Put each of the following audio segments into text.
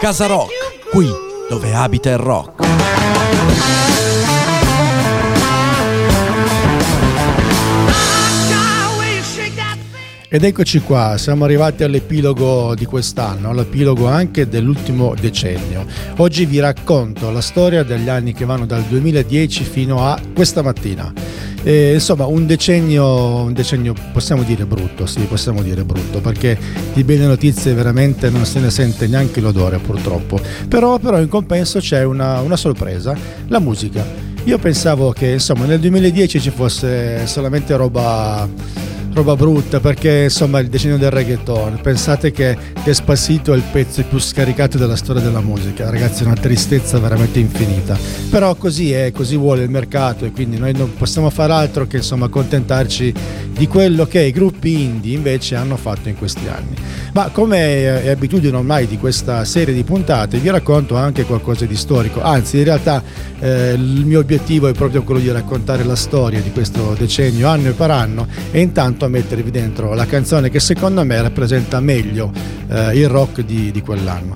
Casa Rock, qui dove abita il rock. Ed eccoci qua, siamo arrivati all'epilogo di quest'anno, all'epilogo anche dell'ultimo decennio. Oggi vi racconto la storia degli anni che vanno dal 2010 fino a questa mattina. E, insomma, un decennio, un decennio possiamo dire brutto, sì, possiamo dire brutto, perché di belle notizie veramente non se ne sente neanche l'odore purtroppo. Però, però in compenso c'è una, una sorpresa, la musica. Io pensavo che insomma nel 2010 ci fosse solamente roba roba brutta perché insomma il decennio del reggaeton pensate che Despacito è il pezzo più scaricato della storia della musica ragazzi è una tristezza veramente infinita. Però così è così vuole il mercato e quindi noi non possiamo fare altro che insomma accontentarci di quello che i gruppi indie invece hanno fatto in questi anni. Ma come è abitudine ormai di questa serie di puntate vi racconto anche qualcosa di storico. Anzi in realtà eh, il mio obiettivo è proprio quello di raccontare la storia di questo decennio anno per anno e intanto a mettervi dentro la canzone che secondo me rappresenta meglio eh, il rock di, di quell'anno.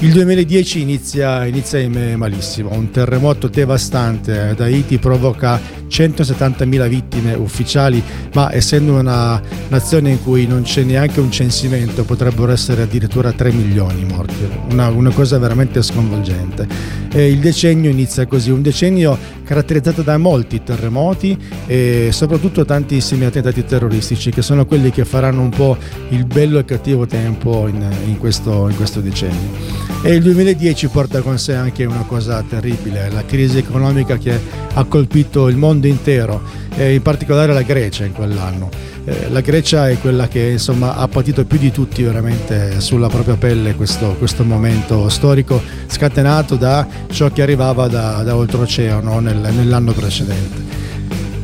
Il 2010 inizia, inizia malissimo, un terremoto devastante ad Haiti provoca 170.000 vittime ufficiali, ma essendo una nazione in cui non c'è neanche un censimento potrebbero essere addirittura 3 milioni morti, una, una cosa veramente sconvolgente. E il decennio inizia così, un decennio caratterizzato da molti terremoti e soprattutto tantissimi attentati terroristici che sono quelli che faranno un po' il bello e cattivo tempo in, in, questo, in questo decennio. E il 2010 porta con sé anche una cosa terribile, la crisi economica che ha colpito il mondo intero e in particolare la Grecia in quell'anno. Eh, la Grecia è quella che insomma, ha patito più di tutti veramente sulla propria pelle questo, questo momento storico scatenato da ciò che arrivava da, da oltreoceano nel, nell'anno precedente.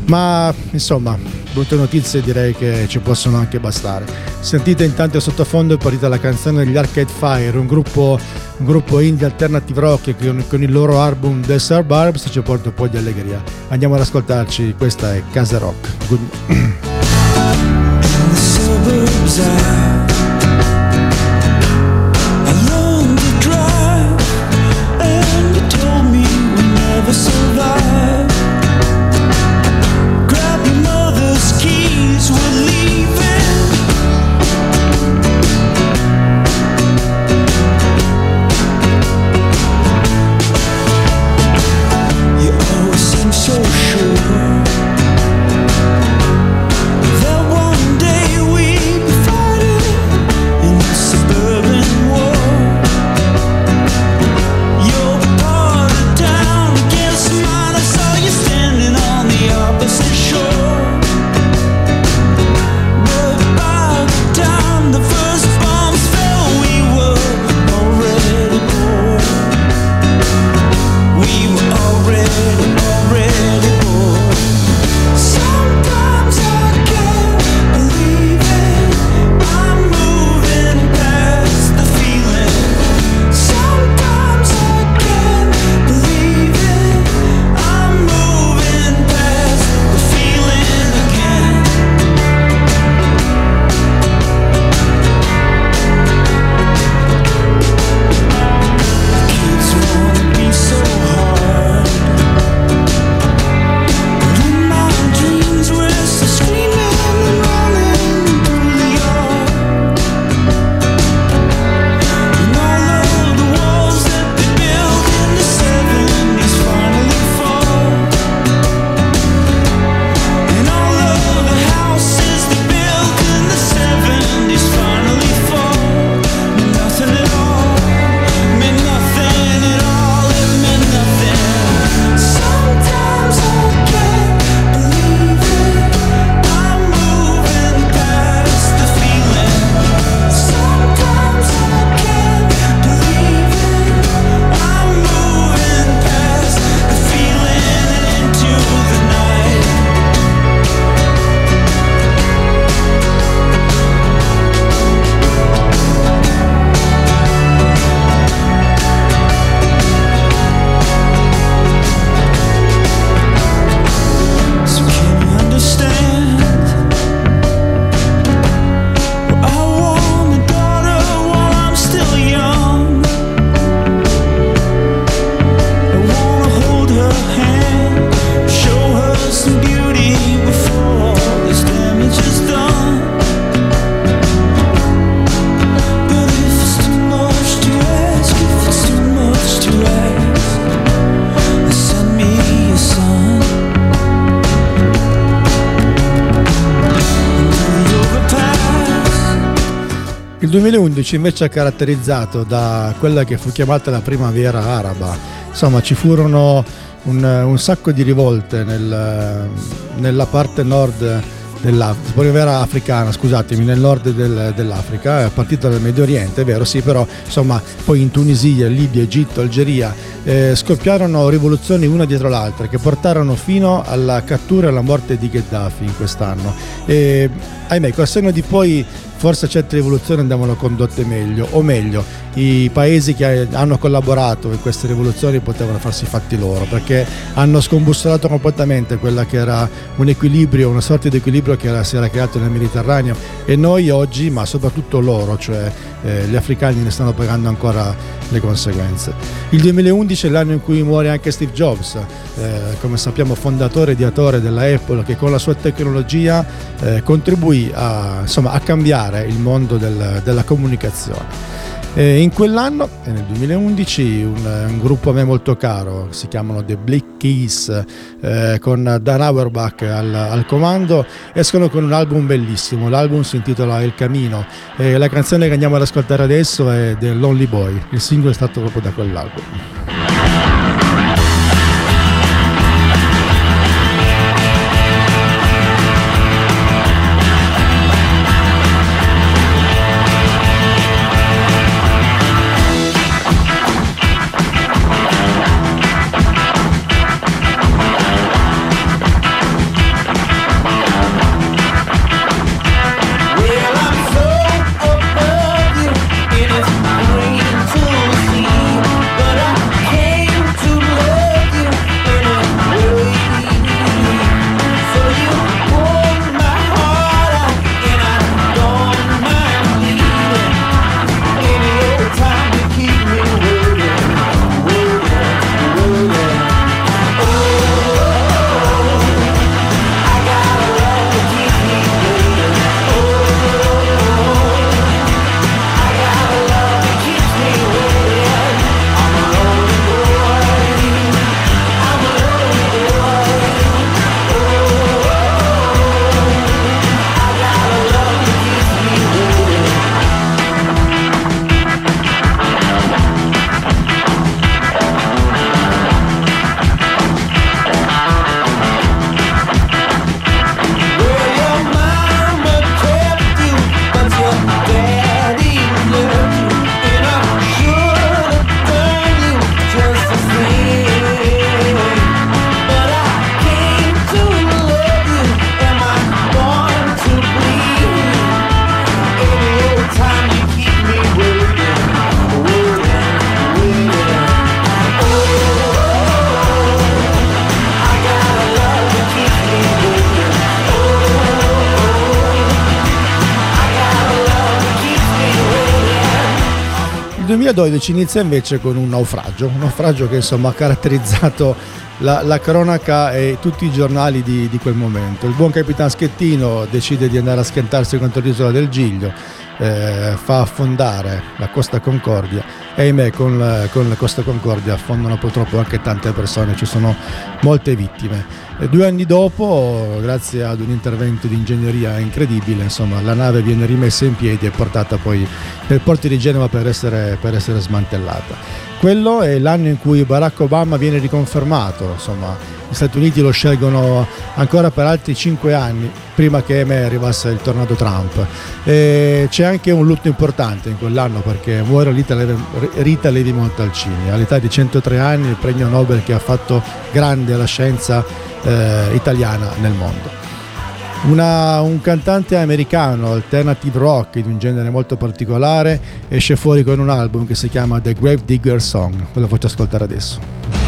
Ma insomma, brutte notizie direi che ci possono anche bastare. Sentite intanto sottofondo è partita la canzone degli Arcade Fire, un gruppo, un gruppo indie alternative rock che con, con il loro album The Suburbs ci porta un po' di allegria. Andiamo ad ascoltarci, questa è Casa Rock. Good... 2011 invece è caratterizzato da quella che fu chiamata la primavera araba. Insomma, ci furono un, un sacco di rivolte nel, nella parte nord dell'Africa, primavera africana, scusatemi, nel nord del, dell'Africa, è partita dal Medio Oriente, è vero, sì, però insomma poi in Tunisia, Libia, Egitto, Algeria eh, scoppiarono rivoluzioni una dietro l'altra che portarono fino alla cattura e alla morte di Gheddafi in quest'anno. E, ahimè, col senno di poi forse certe rivoluzioni andavano condotte meglio, o meglio, i paesi che hanno collaborato in queste rivoluzioni potevano farsi fatti loro, perché hanno scombussolato completamente quella che era un equilibrio, una sorta di equilibrio che era, si era creato nel Mediterraneo. E noi oggi, ma soprattutto loro, cioè eh, gli africani ne stanno pagando ancora le conseguenze. Il 2011 è l'anno in cui muore anche Steve Jobs, eh, come sappiamo fondatore e ideatore della Apple, che con la sua tecnologia eh, contribuì a, insomma, a, cambiare il mondo del, della comunicazione. E in quell'anno, nel 2011, un, un, gruppo a me molto caro, si chiamano The Blick Keys, eh, con Dan Auerbach al, al, comando, escono con un album bellissimo. L'album si intitola El Camino e la canzone che andiamo ad ascoltare adesso è The Lonely Boy. Il singolo è stato proprio da quell'album. 2012 inizia invece con un naufragio, un naufragio che insomma ha caratterizzato la, la cronaca e tutti i giornali di, di, quel momento. Il buon capitano Schettino decide di andare a schiantarsi contro l'isola del Giglio, eh, fa affondare la Costa Concordia e ahimè con, con la Costa Concordia affondano purtroppo anche tante persone, ci sono molte vittime. E due anni dopo, grazie ad un intervento di ingegneria incredibile, insomma, la nave viene rimessa in piedi e portata poi nel porto di Genova per essere, per essere smantellata. Quello è l'anno in cui Barack Obama viene riconfermato, insomma, gli Stati Uniti lo scelgono ancora per altri cinque anni prima che arrivasse il tornado Trump. E c'è anche un lutto importante in quell'anno perché muore Rita, Rita Levi Montalcini, all'età di 103 anni, il premio Nobel che ha fatto grande la scienza eh, italiana nel mondo. Una, un cantante americano alternative rock di un genere molto particolare esce fuori con un album che si chiama The Grave Digger Song, ve lo faccio ascoltare adesso.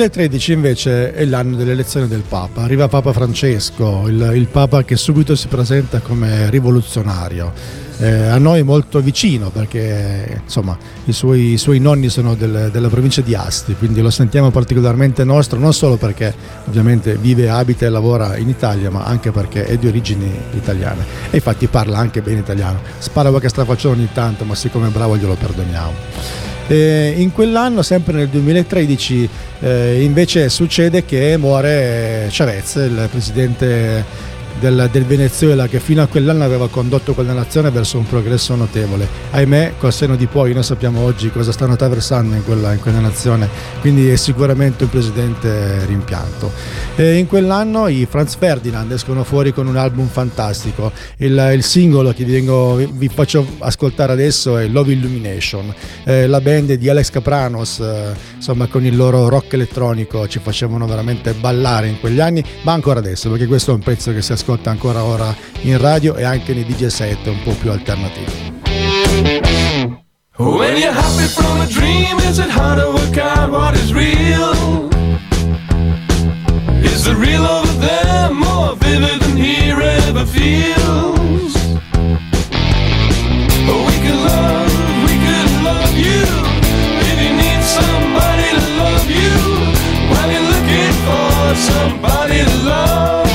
2013 invece è l'anno dell'elezione del Papa, arriva Papa Francesco, il, il Papa che subito si presenta come rivoluzionario. Eh, a noi molto vicino perché insomma i suoi, i suoi nonni sono del, della provincia di Asti, quindi lo sentiamo particolarmente nostro, non solo perché ovviamente vive, abita e lavora in Italia, ma anche perché è di origini italiane e infatti parla anche bene italiano. Spara qualche strafaccione ogni tanto, ma siccome è bravo glielo perdoniamo. Eh, in quell'anno, sempre nel 2013, eh, invece succede che muore Chavez, il presidente del, del, Venezuela che fino a quell'anno aveva condotto quella nazione verso un progresso notevole. Ahimè, col seno di poi, noi sappiamo oggi cosa stanno attraversando in quella, in quella nazione, quindi è sicuramente un presidente rimpianto. E in quell'anno i Franz Ferdinand escono fuori con un album fantastico. Il, il singolo che vi, vengo, vi, faccio ascoltare adesso è Love Illumination. Eh, la band di Alex Capranos, eh, insomma, con il loro rock elettronico ci facevano veramente ballare in quegli anni, ma ancora adesso, perché questo è un pezzo che si ascolta ascolta ancora ora in radio e anche nei DJ set un po' più alternativi. When you're happy from a dream, is it hard to work out what is real? Is the real over there more vivid than here ever feels? We could love, we could love you if you need somebody to love you. While you're looking for somebody to love.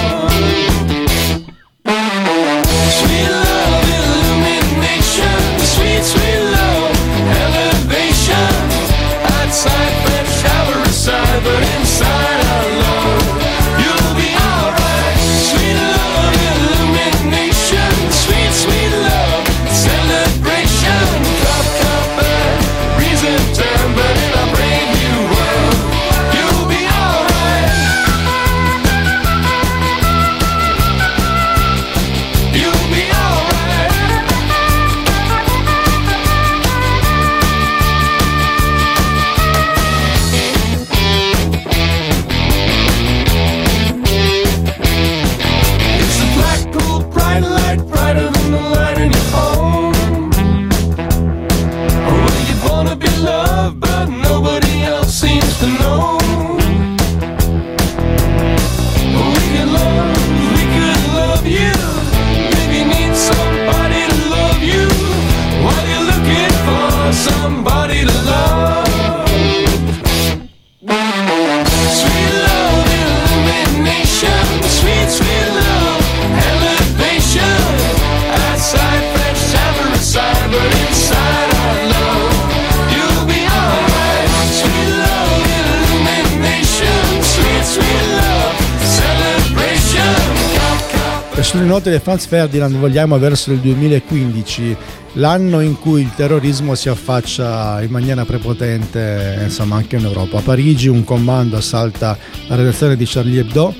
Note di Franz Ferdinand vogliamo verso il 2015, l'anno in cui il terrorismo si affaccia in maniera prepotente insomma, anche in Europa. A Parigi un comando assalta la redazione di Charlie Hebdo.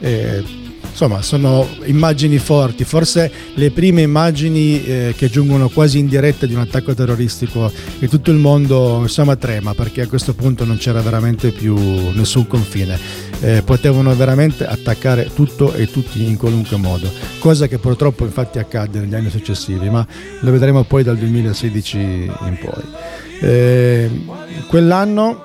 E insomma sono immagini forti, forse le prime immagini eh, che giungono quasi in diretta di un attacco terroristico e tutto il mondo insomma trema perché a questo punto non c'era veramente più nessun confine, eh, potevano veramente attaccare tutto e tutti in qualunque modo, cosa che purtroppo infatti accadde negli anni successivi, ma lo vedremo poi dal 2016 in poi. Eh, quell'anno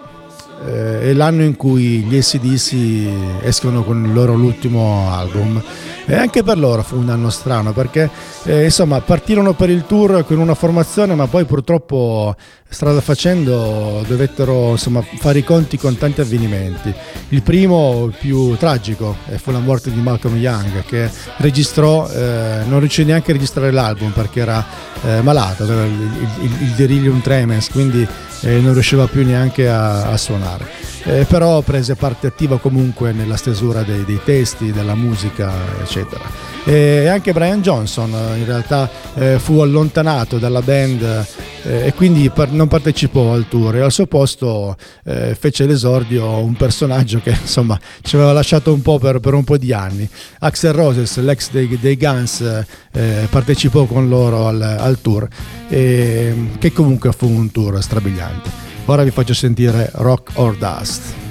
eh, è l'anno in cui gli ACDC escono con il loro ultimo album e anche per loro fu un anno strano perché eh, insomma partirono per il tour con una formazione ma poi purtroppo strada facendo dovettero insomma, fare i conti con tanti avvenimenti. Il primo, più tragico, eh, fu la morte di Malcolm Young che registrò, eh, non riuscì neanche a registrare l'album perché era eh, malato, aveva il, il, il delirium tremens, quindi eh, non riusciva più neanche a, a suonare. Eh, però prese parte attiva comunque nella stesura dei, dei testi, della musica, eccetera. E anche Brian Johnson eh, in realtà eh, fu allontanato dalla band eh, e quindi per, non partecipò al tour e al suo posto eh, fece l'esordio un personaggio che insomma ci aveva lasciato un po' per, per un po' di anni. Axel Roses, l'ex dei, dei Guns, eh, partecipò con loro al, al tour, che comunque fu un tour strabiliante. Ora vi faccio sentire Rock or Dust.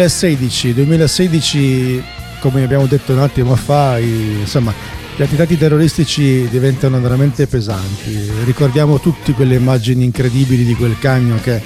2016, 2016 come abbiamo detto un attimo fa, insomma, gli attentati terroristici diventano veramente pesanti. Ricordiamo tutti quelle immagini incredibili di quel camion che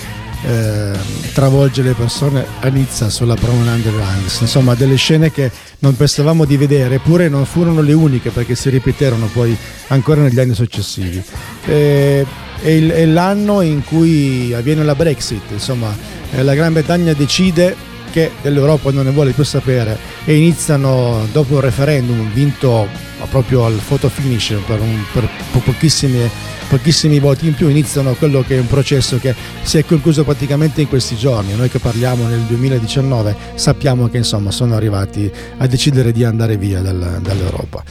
eh, travolge le persone a Nizza sulla Promenade Rangs. Insomma, delle scene che non pensavamo di vedere, eppure non furono le uniche perché si ripeterono poi ancora negli anni successivi. E, è l'anno in cui avviene la Brexit, insomma, eh, la Gran Bretagna decide che dell'Europa non ne vuole più sapere e iniziano dopo il referendum vinto proprio al photo finish per, un, per pochissimi, pochissimi voti in più iniziano quello che è un processo che si è concluso praticamente in questi giorni. Noi che parliamo nel 2019 sappiamo che insomma sono arrivati a decidere di andare via dal, dall'Europa.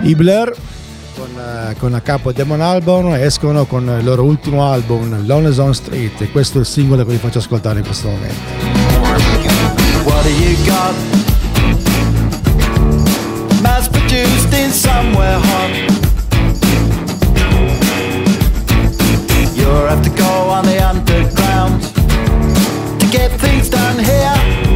I Blair con, con a capo Demon Album escono con il loro ultimo album Lonely on Street e questo è il singolo che vi faccio ascoltare in questo momento What do you got? Mass produced in somewhere hot. You'll have to go on the underground to get things done here.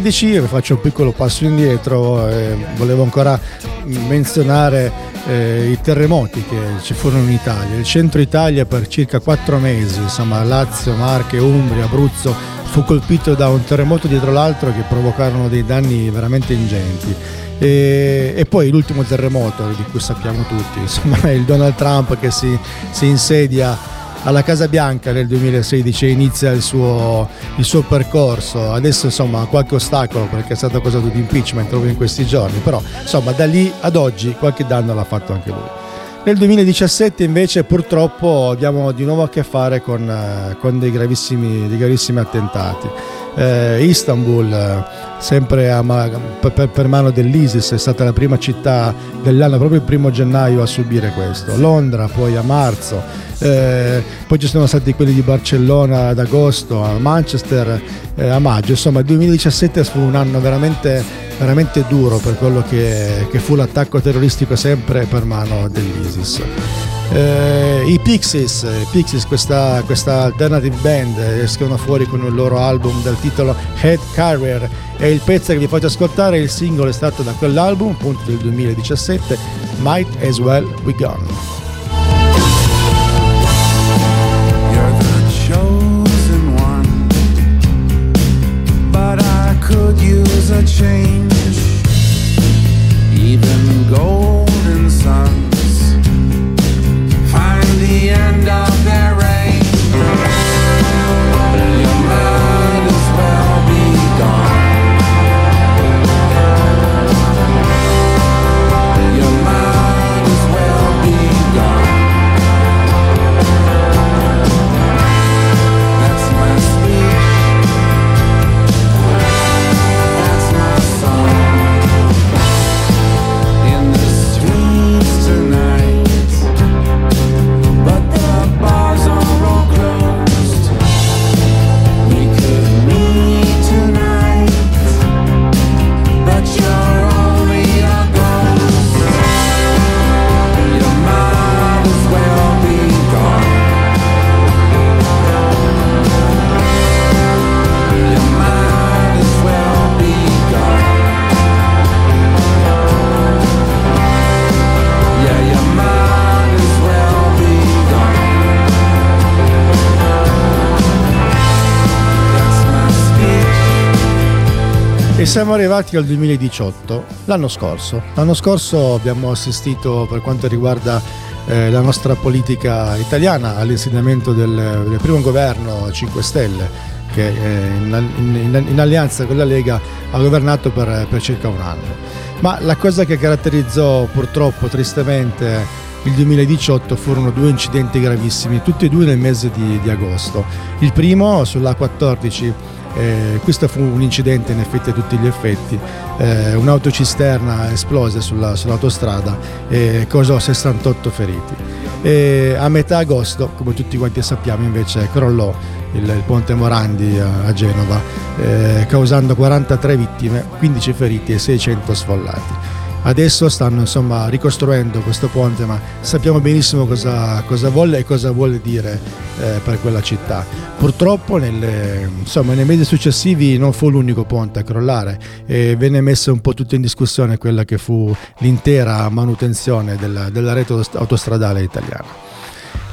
2016 faccio un piccolo passo indietro, eh, volevo ancora menzionare eh, i terremoti che ci furono in Italia. Il centro Italia per circa quattro mesi, insomma Lazio, Marche, Umbria, Abruzzo, fu colpito da un terremoto dietro l'altro che provocarono dei danni veramente ingenti. E, e, poi l'ultimo terremoto di cui sappiamo tutti, insomma, il Donald Trump che si, si insedia alla Casa Bianca nel 2016 e inizia il suo, il suo, percorso. Adesso insomma qualche ostacolo perché è stato accusato di impeachment proprio in questi giorni, però insomma da lì ad oggi qualche danno l'ha fatto anche lui. Nel 2017 invece purtroppo abbiamo di nuovo a che fare con, eh, con dei, gravissimi, dei gravissimi attentati eh, Istanbul, sempre a, per, per, mano dell'ISIS, è stata la prima città dell'anno, proprio il primo gennaio a subire questo. Londra poi a marzo, eh, poi ci sono stati quelli di Barcellona ad agosto, a Manchester eh, a maggio. Insomma, il 2017 fu un anno veramente, veramente duro per quello che, che fu l'attacco terroristico sempre per mano dell'ISIS. Eh, I Pixies, Pixies questa, questa, alternative band, escono fuori con il loro album dal titolo Head Carrier e il pezzo che vi faccio ascoltare, il singolo è stato da quell'album, appunto del 2017, Might As Well Be Gone. change, siamo arrivati al 2018, l'anno scorso. L'anno scorso abbiamo assistito per quanto riguarda eh, la nostra politica italiana all'insediamento del, del, primo governo 5 Stelle che eh, in, in, in, alleanza con la Lega ha governato per, per circa un anno. Ma la cosa che caratterizzò purtroppo tristemente il 2018 furono due incidenti gravissimi, tutti e due nel mese di, di agosto. Il primo sull'A14 eh, questo fu un incidente in effetti a tutti gli effetti, eh, un'autocisterna esplose sulla, sull'autostrada e causò 68 feriti. E a metà agosto, come tutti quanti sappiamo, invece crollò il, il ponte Morandi a, a Genova, eh, causando 43 vittime, 15 feriti e 600 sfollati. Adesso stanno insomma ricostruendo questo ponte, ma sappiamo benissimo cosa, cosa vuole e cosa vuole dire eh, per quella città. Purtroppo nelle, insomma, nei mesi successivi non fu l'unico ponte a crollare e venne messa un po' tutto in discussione quella che fu l'intera manutenzione della, della rete autostradale italiana.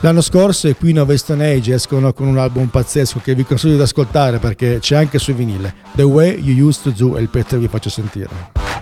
L'anno scorso i Queen of Stone Age escono con un album pazzesco che vi consiglio di ascoltare perché c'è anche su vinile. The Way You Used to Do è il pezzo che vi faccio sentire.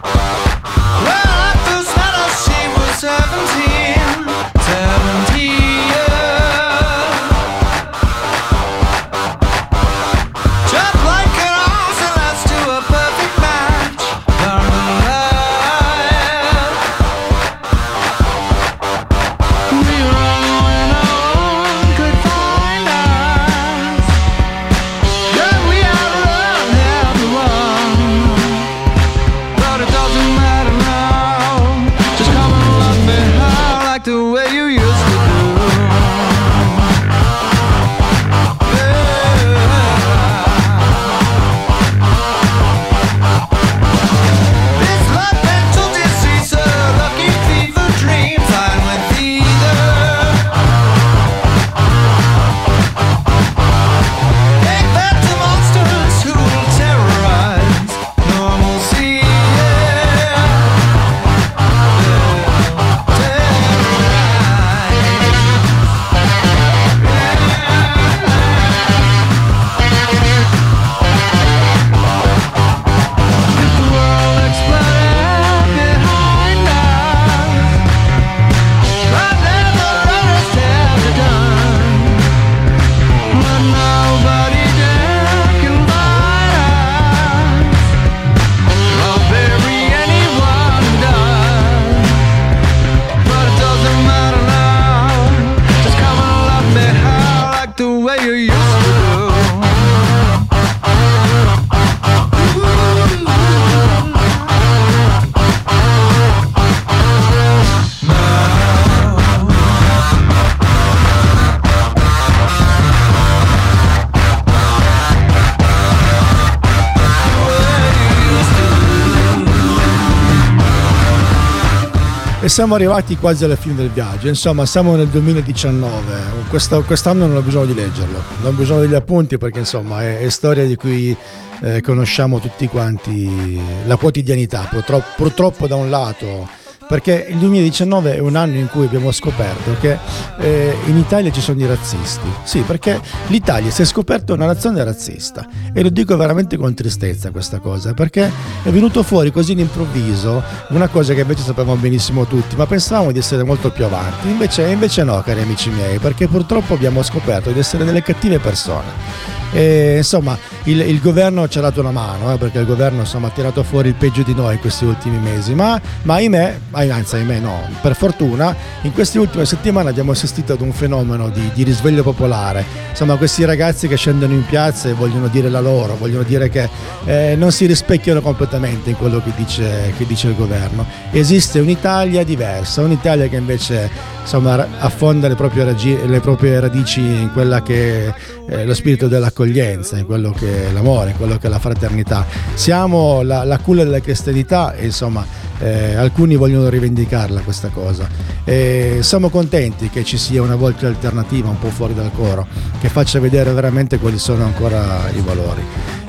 Siamo arrivati quasi alla fine del viaggio, insomma siamo nel 2019, Questo, quest'anno non ho bisogno di leggerlo, non ho bisogno degli appunti perché insomma è, è storia di cui eh, conosciamo tutti quanti la quotidianità, purtroppo, purtroppo da un lato perché il 2019 è un anno in cui abbiamo scoperto che eh, in Italia ci sono i razzisti. Sì, perché l'Italia si è scoperta una nazione razzista e lo dico veramente con tristezza questa cosa, perché è venuto fuori così all'improvviso una cosa che invece sapevamo benissimo tutti, ma pensavamo di essere molto più avanti. Invece, invece no, cari amici miei, perché purtroppo abbiamo scoperto di essere delle cattive persone. E, insomma, il, il, governo ci ha dato una mano, eh, perché il governo insomma, ha tirato fuori il peggio di noi in questi ultimi mesi, ma, ma ahimè, anzi ahimè no, per fortuna, in queste ultime settimane abbiamo assistito ad un fenomeno di, di risveglio popolare, insomma questi ragazzi che scendono in piazza e vogliono dire la loro, vogliono dire che eh, non si rispecchiano completamente in quello che dice, che dice il governo. Esiste un'Italia diversa, un'Italia che invece insomma, affonda le proprie, radici, le proprie radici in quella che è lo spirito dell'accoglienza, in quello che è l'amore, in quello che è la fraternità. Siamo la, la culla della cristianità e insomma eh, alcuni vogliono rivendicarla questa cosa. E siamo contenti che ci sia una volta alternativa un po' fuori dal coro, che faccia vedere veramente quali sono ancora i valori.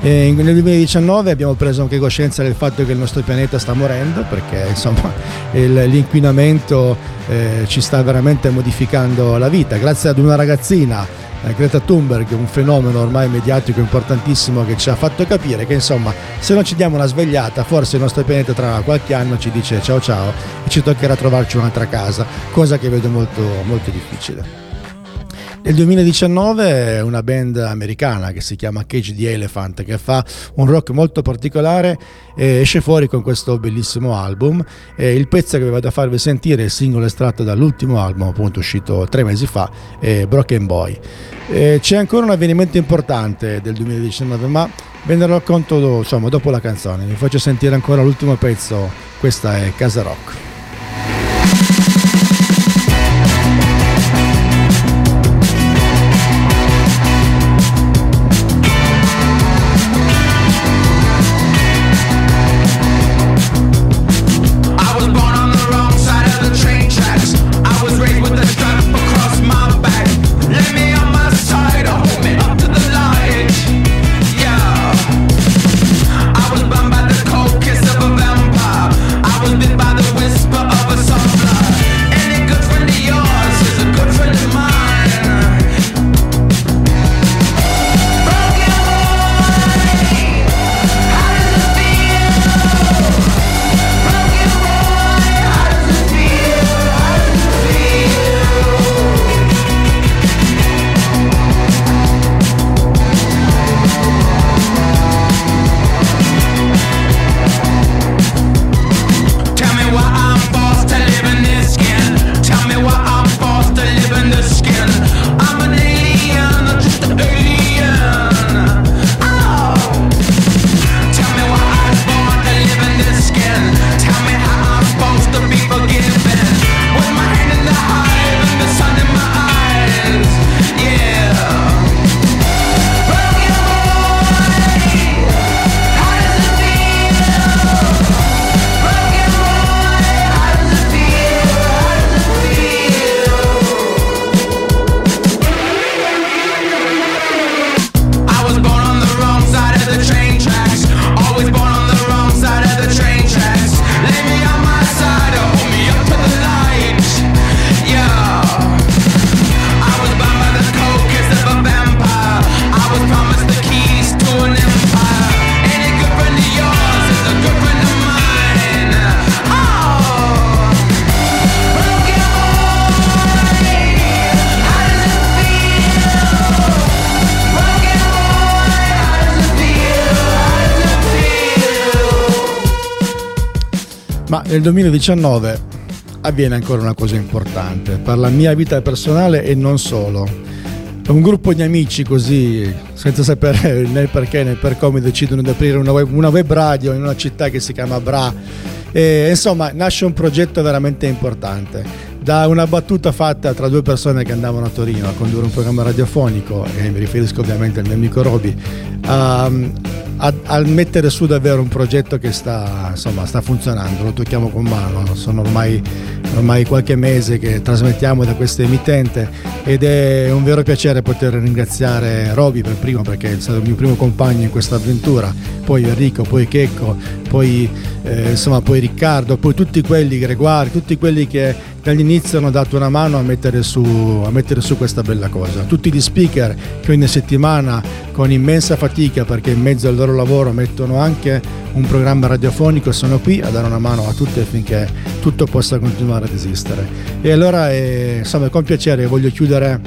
E nel 2019 abbiamo preso anche coscienza del fatto che il nostro pianeta sta morendo perché insomma il, l'inquinamento eh, ci sta veramente modificando la vita. Grazie ad una ragazzina eh, Greta Thunberg, un fenomeno ormai mediatico importantissimo che ci ha fatto capire che insomma se non ci diamo una svegliata forse il nostro pianeta tra qualche anno ci dice ciao ciao e ci toccherà trovarci un'altra casa, cosa che vedo molto, molto difficile. Nel 2019 una band americana che si chiama Cage the Elephant che fa un rock molto particolare eh, esce fuori con questo bellissimo album. Eh, il pezzo che vi vado a farvi sentire è il singolo estratto dall'ultimo album appunto uscito tre mesi fa è Broken Boy. Eh, c'è ancora un avvenimento importante del 2019 ma ve ne racconto insomma, dopo la canzone. Vi faccio sentire ancora l'ultimo pezzo questa è Casa Rock nel 2019 avviene ancora una cosa importante per la mia vita personale e non solo. Un gruppo di amici così, senza sapere né perché né per come, decidono di aprire una web, una web radio in una città che si chiama Bra. E, insomma, nasce un progetto veramente importante da una battuta fatta tra due persone che andavano a Torino a condurre un programma radiofonico, e mi riferisco ovviamente al mio amico Roby, a, a, a, mettere su davvero un progetto che sta, insomma, sta funzionando, lo tocchiamo con mano, sono ormai, ormai qualche mese che trasmettiamo da questa emittente ed è un vero piacere poter ringraziare Roby per primo perché è stato il mio primo compagno in questa avventura, poi Enrico, poi Checco, poi, eh, poi Riccardo, poi tutti quelli, Gregoire, tutti quelli che dall'inizio hanno dato una mano a mettere, su, a mettere su questa bella cosa. Tutti gli speaker che ogni settimana con immensa fatica perché in mezzo al loro lavoro mettono anche un programma radiofonico sono qui a dare una mano a tutti affinché tutto possa continuare ad esistere. E allora è, insomma, con piacere voglio chiudere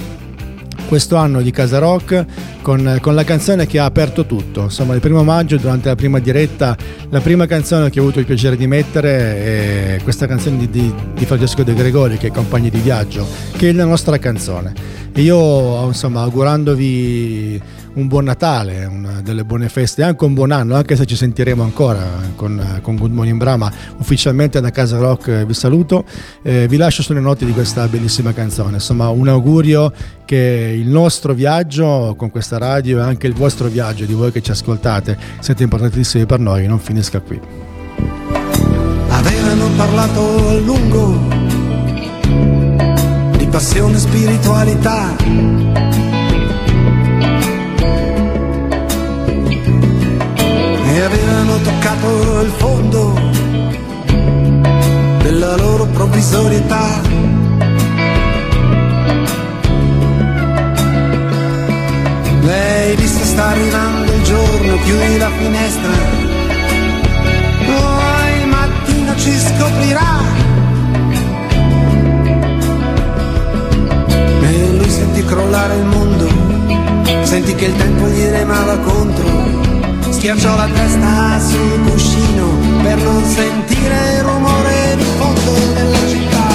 questo anno di Casa Rock con, con, la canzone che ha aperto tutto. Insomma, il primo maggio, durante la prima diretta, la prima canzone che ho avuto il piacere di mettere è questa canzone di, di, di Francesco De Gregori, che è Compagni di Viaggio, che è la nostra canzone. E io, insomma, augurandovi un buon Natale, una, delle buone feste, anche un buon anno, anche se ci sentiremo ancora con, con Good Morning Brama. Ufficialmente da Casa Rock eh, vi saluto, eh, vi lascio sulle note di questa bellissima canzone. Insomma, un augurio che il nostro viaggio con questa radio e anche il vostro viaggio di voi che ci ascoltate, siete importantissimi per noi, non finisca qui. Avevano parlato a lungo di passione e spiritualità toccato il fondo della loro provvisorietà. Lei disse sta arrivando il giorno, chiudi la finestra, poi il mattino ci scoprirà. E lui sentì crollare il mondo, sentì che il tempo gli remava contro schiacciò la testa sul cuscino per non sentire il rumore di fondo della città.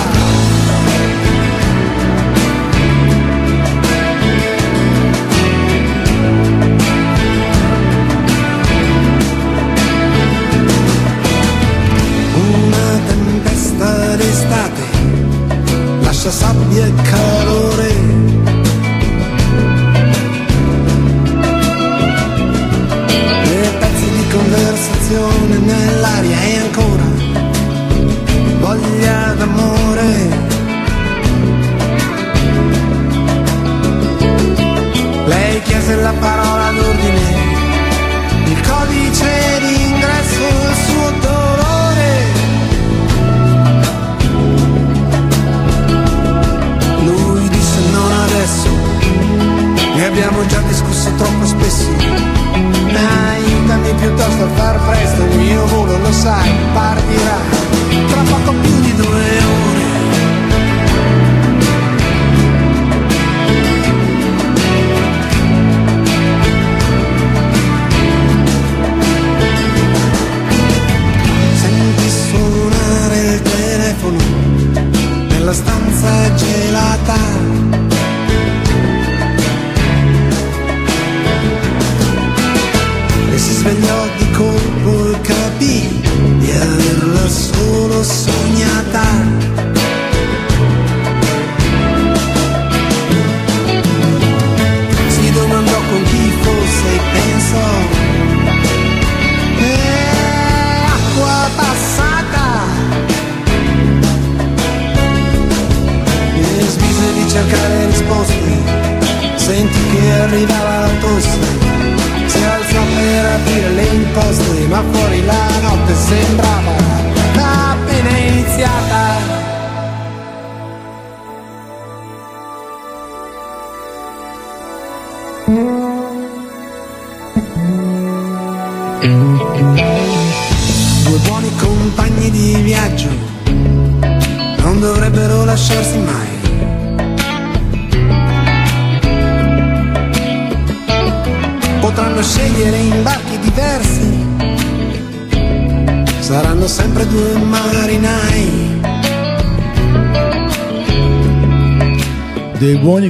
Una tempesta d'estate lascia sabbia e calore conversazione nell'aria e ancora voglia d'amore. Lei chiese la parola d'ordine, il codice d'ingresso, il suo dolore. Lui disse non adesso, ne abbiamo già discusso troppo spesso aiutami piuttosto a far presto, il mio volo lo sai, partirà. Tra poco più solo sognata.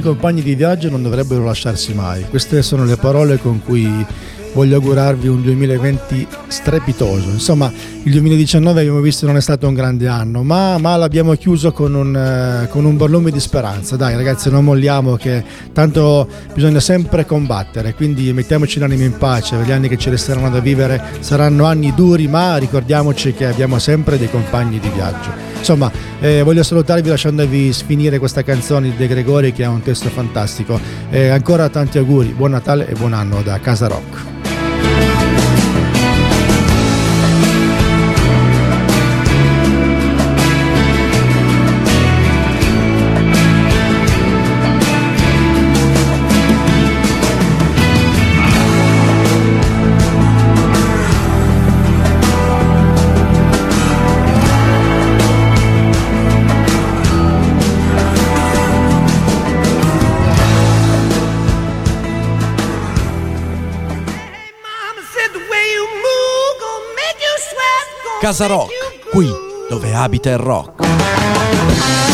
Compagni di viaggio non dovrebbero lasciarsi mai. Queste sono le parole con cui voglio augurarvi un 2020 strepitoso. Insomma, il 2019 abbiamo visto non è stato un grande anno, ma, ma l'abbiamo chiuso con un, uh, con un barlume di speranza. Dai ragazzi, non molliamo che tanto bisogna sempre combattere, quindi mettiamoci l'anima in pace, gli anni che ci resteranno da vivere saranno anni duri, ma ricordiamoci che abbiamo sempre dei compagni di viaggio. Insomma, eh, voglio salutarvi lasciandovi finire questa canzone di De Gregori che ha un testo fantastico. Eh, ancora tanti auguri, buon Natale e buon anno da Casa Rock. Casa Rock, qui dove abita il rock.